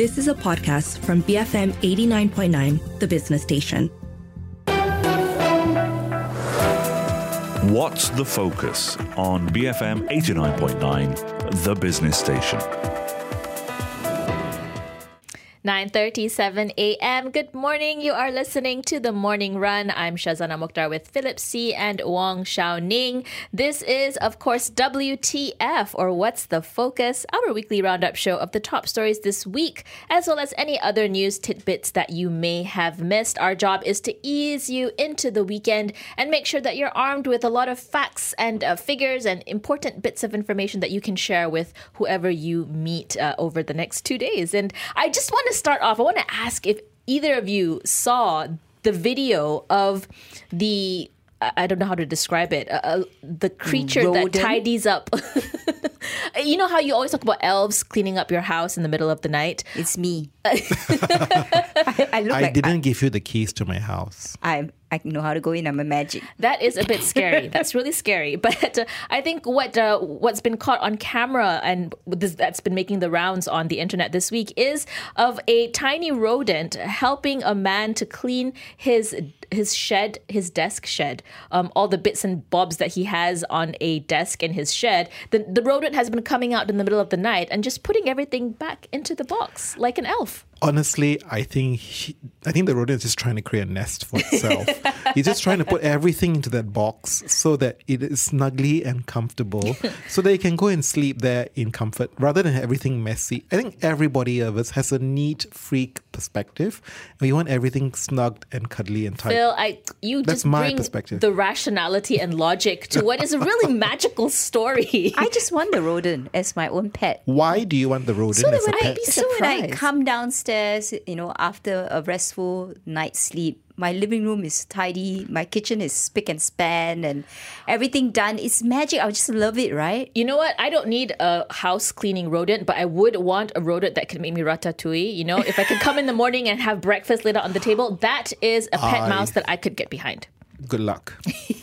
This is a podcast from BFM 89.9, the business station. What's the focus on BFM 89.9, the business station? 9:37 a.m. Good morning. You are listening to the Morning Run. I'm Shazana Mokhtar with Philip See and Wong Shao Ning. This is, of course, WTF or What's the Focus, our weekly roundup show of the top stories this week, as well as any other news tidbits that you may have missed. Our job is to ease you into the weekend and make sure that you're armed with a lot of facts and uh, figures and important bits of information that you can share with whoever you meet uh, over the next two days. And I just want to start off, I want to ask if either of you saw the video of the I don't know how to describe it. Uh, uh the creature Rodent. that tidies up. you know how you always talk about elves cleaning up your house in the middle of the night? It's me. I, I, I like didn't I, give you the keys to my house. I I know how to go in. I'm a magic. That is a bit scary. That's really scary. But uh, I think what uh, what's been caught on camera and this, that's been making the rounds on the internet this week is of a tiny rodent helping a man to clean his his shed, his desk shed, um, all the bits and bobs that he has on a desk in his shed. The the rodent has been coming out in the middle of the night and just putting everything back into the box like an elf honestly, I think he, I think the rodent is just trying to create a nest for itself. He's just trying to put everything into that box so that it is snugly and comfortable, so that he can go and sleep there in comfort rather than everything messy. I think everybody of us has a neat freak perspective, we want everything snugged and cuddly and tight. Phil, I you That's just my bring perspective. the rationality and logic to what is a really magical story. I just want the rodent as my own pet. Why do you want the rodent so as a pet? I, so when I come downstairs downstairs, you know, after a restful night's sleep, my living room is tidy, my kitchen is spick and span, and everything done. It's magic. I just love it, right? You know what? I don't need a house cleaning rodent, but I would want a rodent that can make me ratatouille. You know, if I could come in the morning and have breakfast laid out on the table, that is a pet I... mouse that I could get behind good luck.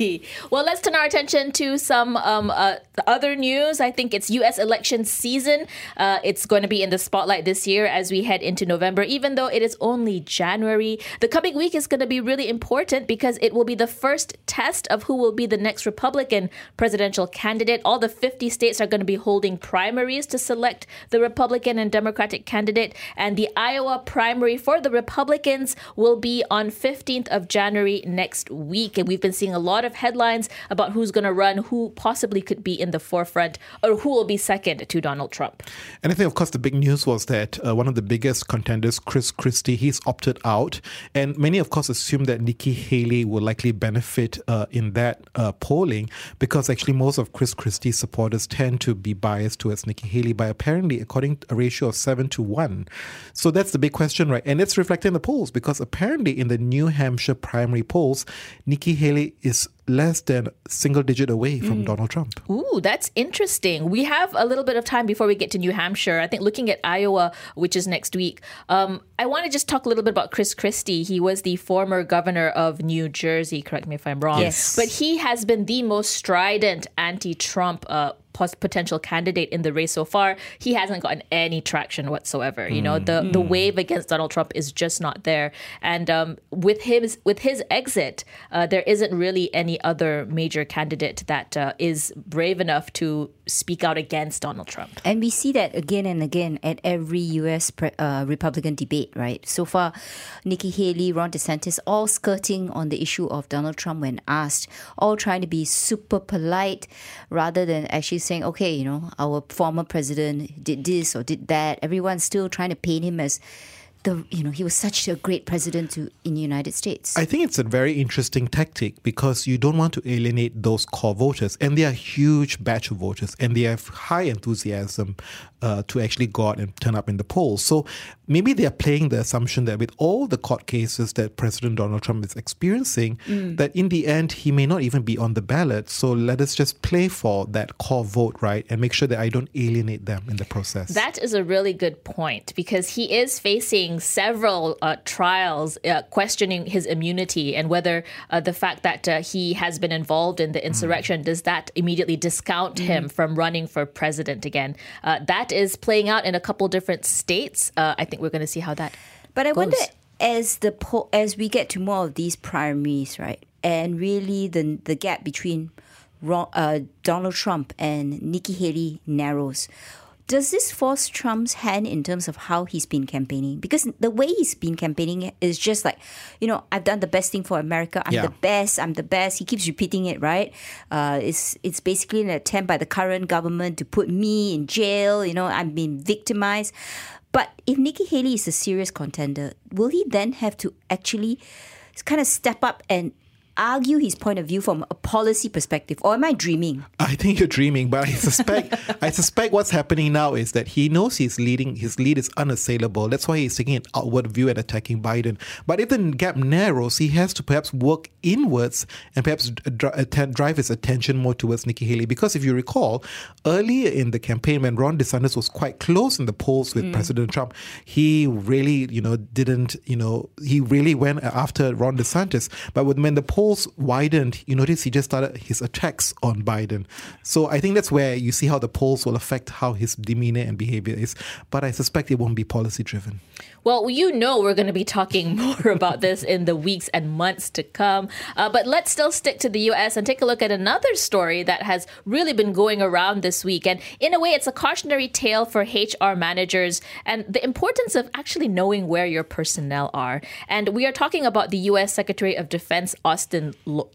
well, let's turn our attention to some um, uh, other news. I think it's U.S. election season. Uh, it's going to be in the spotlight this year as we head into November, even though it is only January. The coming week is going to be really important because it will be the first test of who will be the next Republican presidential candidate. All the 50 states are going to be holding primaries to select the Republican and Democratic candidate, and the Iowa primary for the Republicans will be on 15th of January next week week. And we've been seeing a lot of headlines about who's going to run, who possibly could be in the forefront, or who will be second to Donald Trump. And I think, of course, the big news was that uh, one of the biggest contenders, Chris Christie, he's opted out. And many, of course, assume that Nikki Haley will likely benefit uh, in that uh, polling because actually most of Chris Christie's supporters tend to be biased towards Nikki Haley by apparently, according to a ratio of seven to one. So that's the big question, right? And it's reflected in the polls because apparently in the New Hampshire primary polls, Nikki Nikki Haley is less than single digit away from mm. Donald Trump. Ooh, that's interesting. We have a little bit of time before we get to New Hampshire. I think looking at Iowa, which is next week, um, I want to just talk a little bit about Chris Christie. He was the former governor of New Jersey. Correct me if I'm wrong. Yes. But he has been the most strident anti Trump uh, potential candidate in the race so far, he hasn't gotten any traction whatsoever. You know, the mm. the wave against Donald Trump is just not there. And um, with his with his exit, uh, there isn't really any other major candidate that uh, is brave enough to speak out against Donald Trump. And we see that again and again at every U.S. Pre- uh, Republican debate. Right. So far, Nikki Haley, Ron DeSantis, all skirting on the issue of Donald Trump when asked, all trying to be super polite rather than actually saying, okay, you know, our former president did this or did that. Everyone's still trying to paint him as the you know he was such a great president to in the United States. I think it's a very interesting tactic because you don't want to alienate those core voters, and they are a huge batch of voters, and they have high enthusiasm uh, to actually go out and turn up in the polls. So maybe they are playing the assumption that with all the court cases that President Donald Trump is experiencing, mm. that in the end he may not even be on the ballot. So let us just play for that core vote, right, and make sure that I don't alienate them in the process. That is a really good point because he is facing several uh, trials uh, questioning his immunity and whether uh, the fact that uh, he has been involved in the insurrection does that immediately discount him from running for president again. Uh, that is playing out in a couple different states. Uh, I think we're going to see how that. But I goes. wonder as the po- as we get to more of these primaries, right, and really the the gap between uh, Donald Trump and Nikki Haley narrows. Does this force Trump's hand in terms of how he's been campaigning? Because the way he's been campaigning is just like, you know, I've done the best thing for America. I'm Yeah. the best. I'm the best. He keeps repeating it, right? Uh, it's it's basically an attempt by the current government to put me in jail. You know, I'm being victimized. But if Nikki Haley is a serious contender, will he then have to actually kind of step up and argue his point of view from a policy perspective? Or am I dreaming? I think you're dreaming, but I suspect I suspect what's happening now is that he knows he's leading his lead is unassailable. That's why he's taking an outward view and attacking Biden. But if the gap narrows, he has to perhaps work inwards and perhaps atten- uh, drive his attention more towards Nikki Haley. Because if you recall, earlier in the campaign when Ron DeSantis was quite close in the polls with mm. President Trump, he really, you know, didn't, you know, he really went after Ron DeSantis. But when the polls widened, you notice he just started his attacks on Biden. So I think that's where you see how the polls will affect how his demeanor and behavior is. But I suspect it won't be policy driven. Well, you know we're going to be talking more about this in the weeks and months to come. Uh, but let's still stick to the US and take a look at another story that has really been going around this week. And in a way, it's a cautionary tale for HR managers and the importance of actually knowing where your personnel are. And we are talking about the US Secretary of Defense, Austin. Lo-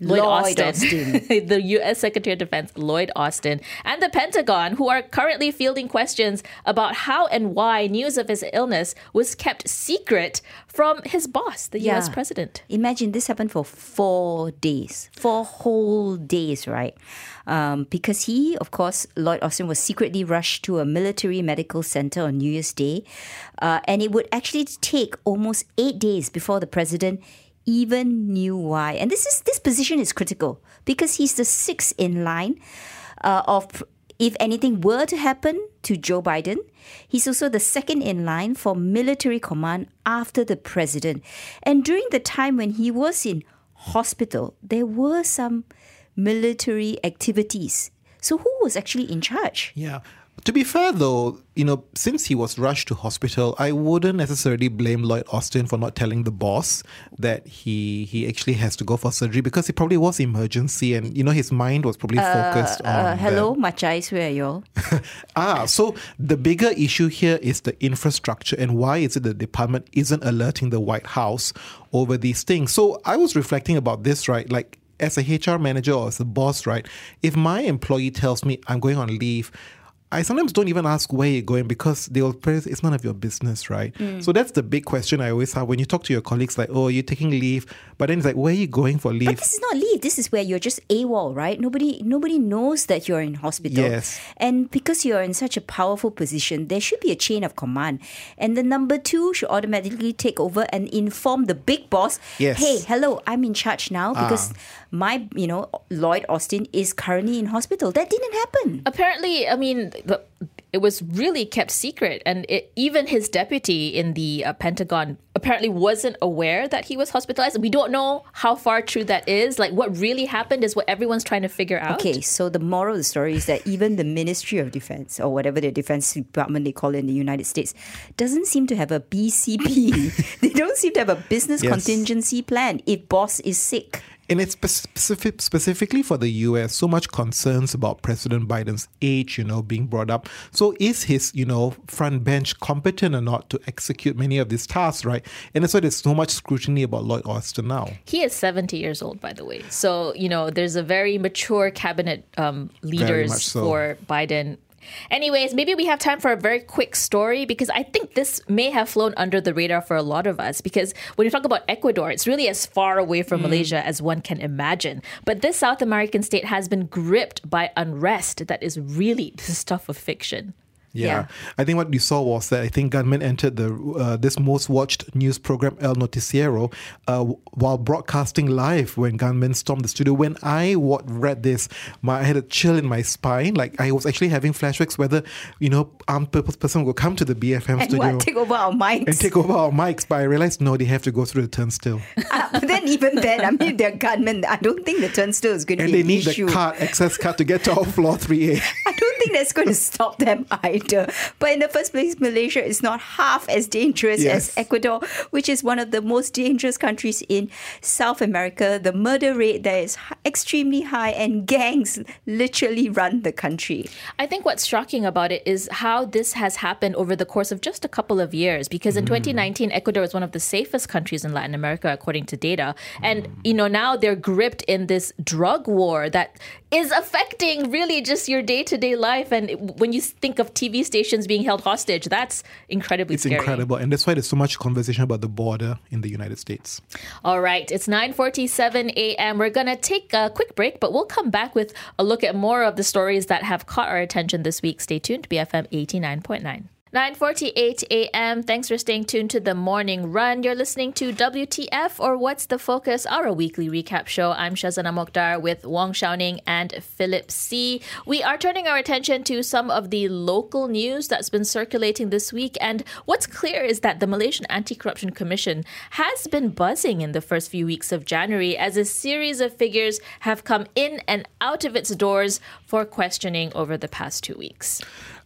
Lloyd, Lloyd Austin, the U.S. Secretary of Defense Lloyd Austin, and the Pentagon, who are currently fielding questions about how and why news of his illness was kept secret from his boss, the U.S. President. Imagine this happened for four days, four whole days, right? Um, because he, of course, Lloyd Austin was secretly rushed to a military medical center on New Year's Day. Uh, and it would actually take almost eight days before the president even knew why. And this is this position is critical because he's the sixth in line uh, of if anything were to happen to Joe Biden. He's also the second in line for military command after the president. And during the time when he was in hospital, there were some military activities. So who was actually in charge? Yeah. To be fair, though, you know, since he was rushed to hospital, I wouldn't necessarily blame Lloyd Austin for not telling the boss that he he actually has to go for surgery because it probably was emergency, and you know his mind was probably focused on. Uh, that. hello, Machais, where are y'all? Ah, so the bigger issue here is the infrastructure and why is it the department isn't alerting the White House over these things? So I was reflecting about this, right? Like as a HR manager or as a boss, right? If my employee tells me I'm going on leave, I sometimes don't even ask where you're going because they'll press it's none of your business, right? Mm. So that's the big question I always have when you talk to your colleagues, like, oh, you're taking leave, but then it's like, where are you going for leave? But this is not leave. This is where you're just AWOL, right? Nobody nobody knows that you're in hospital. Yes. And because you're in such a powerful position, there should be a chain of command. And the number two should automatically take over and inform the big boss, Yes. hey, hello, I'm in charge now ah. because my, you know, Lloyd Austin is currently in hospital. That didn't happen. Apparently, I mean, the, it was really kept secret, and it, even his deputy in the uh, Pentagon apparently wasn't aware that he was hospitalized. We don't know how far true that is. Like, what really happened is what everyone's trying to figure out. Okay, so the moral of the story is that even the Ministry of Defense, or whatever the defense department they call it in the United States, doesn't seem to have a BCP. they don't seem to have a business Yes. contingency plan if boss is sick. And it's spec- specific, specifically for the US, so much concerns about President Biden's age, you know, being brought up. So is his, you know, front bench competent or not to execute many of these tasks, right? And that's why there's so much scrutiny about Lloyd Austin now. He is 70 years old, by the way. So, you know, there's a very mature cabinet um, leaders so. for Biden. Anyways, maybe we have time for a very quick story because I think this may have flown under the radar for a lot of us. Because when you talk about Ecuador, it's really as far away from mm. Malaysia as one can imagine. But this South American state has been gripped by unrest that is really the stuff of fiction. Yeah. Yeah. I think what we saw was that I think gunmen entered the uh, this most watched news program El Noticiero uh, while broadcasting live when gunmen stormed the studio. When I read this, my, I had a chill in my spine. Like I was actually having flashbacks whether you know armed purpose person will come to the BFM And studio what? Take over our mics. and take over our mics. But I realized no, they have to go through the turnstile, Ah, but then even then, I mean, they're gunmen. I don't think the turnstile is going to be an issue. and they need issue. the card access card to get to our floor three A. I don't think that's going to stop them either. But in the first place, Malaysia is not half as dangerous Yes. as Ecuador, which is one of the most dangerous countries in South America. The murder rate there is extremely high, and gangs literally run the country. I think what's shocking about it is how this has happened over the course of just a couple of years. Because in mm. 2019, Ecuador was one of the safest countries in Latin America, according to data. And, you know, now they're gripped in this drug war that is affecting really just your day to day life. And when you think of TV stations being held hostage, that's incredibly It's scary. incredible, and that's why there's so much conversation about the border in the United States. All right, it's 9:47 a.m. We're going to take a quick break, but we'll come back with a look at more of the stories that have caught our attention this week. Stay tuned to BFM 89.9. 9:48 a.m. Thanks for staying tuned to the morning run. You're listening to WTF or What's the Focus, our weekly recap show. I'm Shazana Mokhtar with Wong Xiaoning and Philip See. We are turning our attention to some of the local news that's been circulating this week, and what's clear is that the Malaysian Anti-Corruption Commission has been buzzing in the first few weeks of January as a series of figures have come in and out of its doors for questioning over the past two weeks.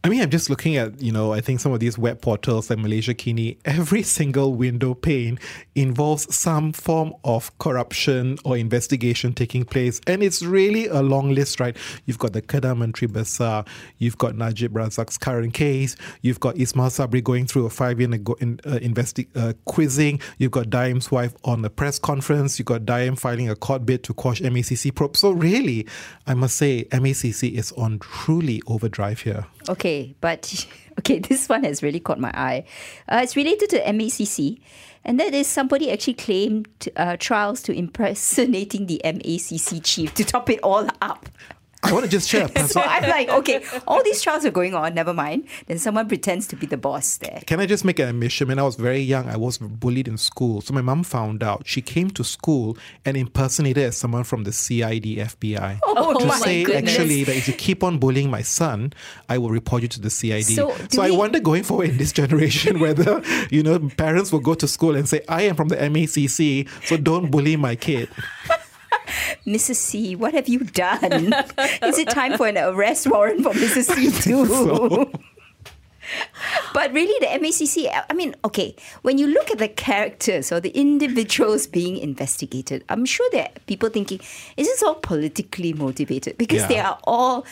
I mean, I'm just looking at, you know, I think some of these web portals like Malaysiakini, every single window pane involves some form of corruption or investigation taking place. And it's really a long list, right? You've got the Menteri Besar, you've got Najib Razak's current case, you've got Ismail Sabri going through a five year nego- in, uh, investi- uh, quizzing, you've got Daim's wife on a press conference, you've got Daim filing a court bid to quash MACC probe. So, really, I must say, MACC is on truly overdrive here. Okay, but okay, this one has really caught my eye. Uh, it's related to MACC, and that is somebody actually claimed uh, trials to impersonating the MACC chief to top it all up. I want to just share a So. I'm like, okay, all these trials are going on, never mind. Then someone pretends to be the boss there. Can I just make an admission? When I was very young, I was bullied in school. So my mom found out. She came to school and impersonated as someone from the CID FBI Oh, to my say goodness. actually that if you keep on bullying my son, I will report you to the CID. So, So, do I wonder going forward in this generation whether you know parents will go to school and say I am from the MACC, so don't bully my kid. Mrs. See, what have you done? Is it time for an arrest warrant for Mrs. See too? so. But really, the MACC, I mean, okay, when you look at the characters or the individuals being investigated, I'm sure there are people thinking, is this all politically motivated? Because they are all,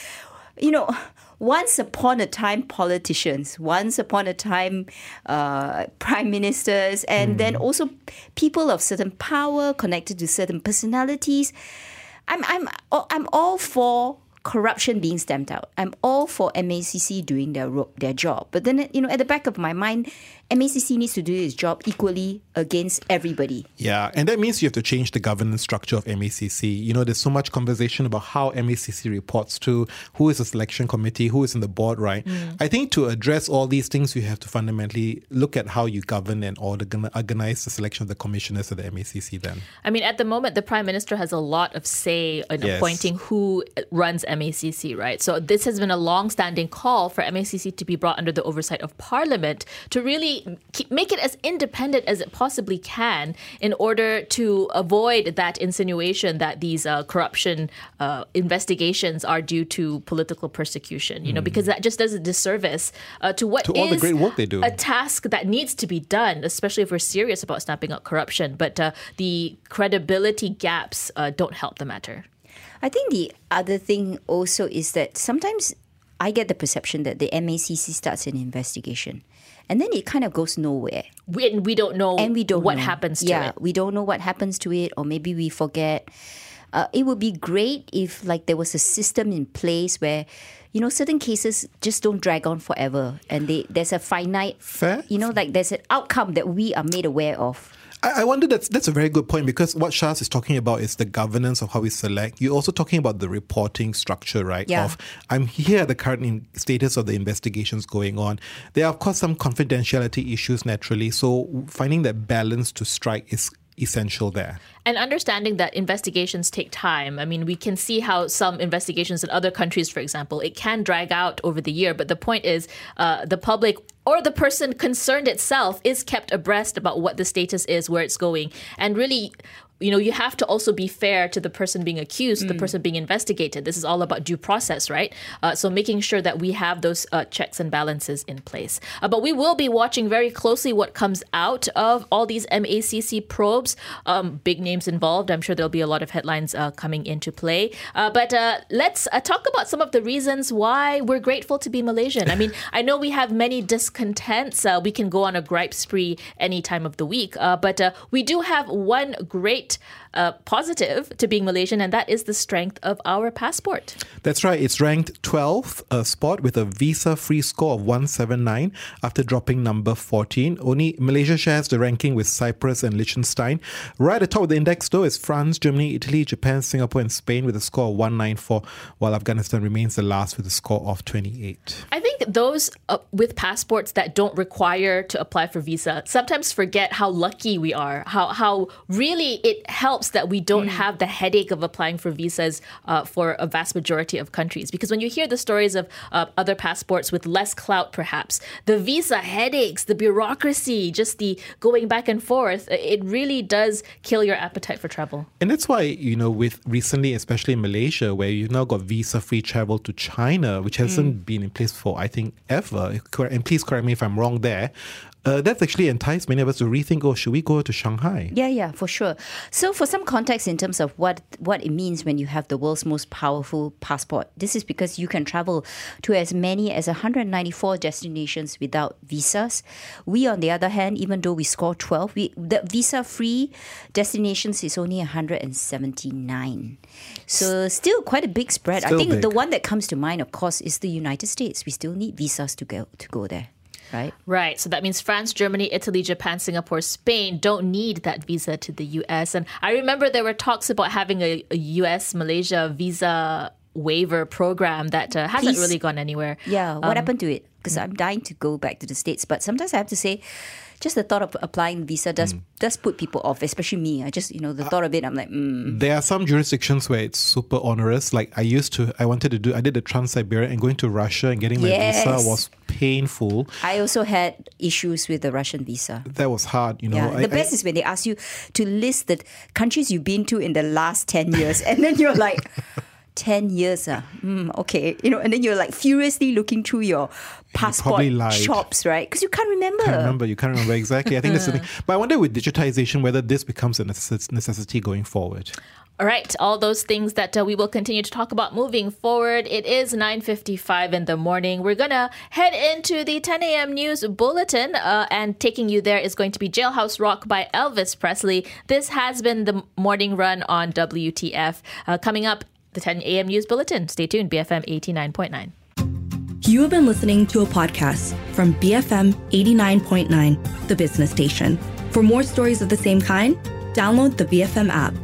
you know, once upon a time politicians, once upon a time uh, prime ministers, and then also people of certain power connected to certain personalities. I'm I'm I'm all for corruption being stamped out. I'm all for MACC doing their ro- their job. But then you know, at the back of my mind, MACC needs to do its job equally against everybody. Yeah, and that means you have to change the governance structure of MACC. You know, there's so much conversation about how MACC reports to, who is the selection committee, who is in the board, right? Mm. I think to address all these things, you have to fundamentally look at how you govern and organ- organize the selection of the commissioners at the MACC then. I mean, at the moment, the prime minister has a lot of say in Yes. appointing who runs MACC, right? So this has been a long-standing call for MACC to be brought under the oversight of Parliament to really keep, make it as independent as it possibly can in order to avoid that insinuation that these uh, corruption uh, investigations are due to political persecution. You know, because that just does a disservice uh, to what Hmm. To all the great work they do. a task that needs to be done, especially if we're serious about snapping out corruption. But uh, the credibility gaps uh, don't help the matter. I think the other thing also is that sometimes I get the perception that the MACC starts an investigation and then it kind of goes nowhere. We, and we don't know and we don't what know. happens to yeah, it. we don't know what happens to it, or maybe we forget. Uh, it would be great if like there was a system in place where you know certain cases just don't drag on forever and they, there's a finite Fair. you know like there's an outcome that we are made aware of I, I wonder that's that's a very good point because what Shaz is talking about is the governance of how we select. You're also talking about the reporting structure, right? Yeah. Of I'm here at the current in status of the investigations going on. There are of course some confidentiality issues naturally. So finding that balance to strike is essential there. And understanding that investigations take time. I mean, we can see how some investigations in other countries, for example, it can drag out over the year. But the point is, uh, the public or the person concerned itself is kept abreast about what the status is, where it's going, and really. You know, you have to also be fair to the person being accused, the person being investigated. This is all about due process, right? Uh, so making sure that we have those uh, checks and balances in place. Uh, but we will be watching very closely what comes out of all these MACC probes. Um, big names involved. I'm sure there'll be a lot of headlines uh, coming into play. Uh, but uh, let's uh, talk about some of the reasons why we're grateful to be Malaysian. I mean, I know we have many discontents. Uh, we can go on a gripe spree any time of the week. Uh, but uh, we do have one great uh, positive to being Malaysian, and that is the strength of our passport. That's right. It's ranked 12th uh, spot with a visa free score of 179 after dropping number 14. Only Malaysia shares the ranking with Cyprus and Liechtenstein. Right at the top of the index, though, is France, Germany, Italy, Japan, Singapore, and Spain with a score of 194, while Afghanistan remains the last with a score of 28. I think those uh, with passports that don't require to apply for visa sometimes forget how lucky we are. How how really it helps that we don't have the headache of applying for visas uh, for a vast majority of countries. Because when you hear the stories of uh, other passports with less clout, perhaps the visa headaches, the bureaucracy, just the going back and forth, it really does kill your appetite for travel. And that's why, you know, with recently, especially in Malaysia, where you've now got visa free travel to China, which hasn't been in place for, I think, ever. And please correct me if I'm wrong there. Uh, that's actually enticed many of us to rethink oh, should we go to Shanghai? Yeah, yeah, for sure. So, for some context in terms of what what it means when you have the world's most powerful passport, this is because you can travel to as many as 194 destinations without visas. We, on the other hand, even though we score 12, we the visa-free destinations is only 179. So, still quite a big spread. I Still think the one that comes to mind, of course, is the United States. We still need visas to go to go there, right? Right. So that means France, Germany, Italy, Japan, Singapore, Spain don't need that visa to the US. And I remember there were talks about having a, a US Malaysia visa waiver program that uh, hasn't Please. really gone anywhere. Yeah, Um, what happened to it? Because I'm dying to go back to the States, but sometimes I have to say, just the thought of applying visa does Mm. does put people off, especially me. I just you know the Uh, thought of it, I'm like, mm. There are some jurisdictions where it's super onerous. Like I used to, I wanted to do, I did the Trans Siberia and going to Russia and getting my Yes. visa was painful. I also had issues with the Russian visa. That was hard, you know. Yeah, I- the best I- is when they ask you to list the countries you've been to in the last 10 years. And then you're like, 10 years, ah, mm, okay. You know, and then you're like furiously looking through your passport probably lied. shops, right? Because you can't remember. can't remember. You can't remember exactly. I think that's the thing. But I wonder with digitization whether this becomes a necessity going forward. All right, all those things that uh, we will continue to talk about moving forward. It is 9:55 in the morning. We're gonna head into the 10 a.m. news bulletin, uh, and taking you there is going to be Jailhouse Rock by Elvis Presley. This has been the morning run on WTF. Uh, coming up, the 10 a.m. news bulletin. Stay tuned. BFM 89.9. You have been listening to a podcast from BFM 89.9, the business station. For more stories of the same kind, download the BFM app.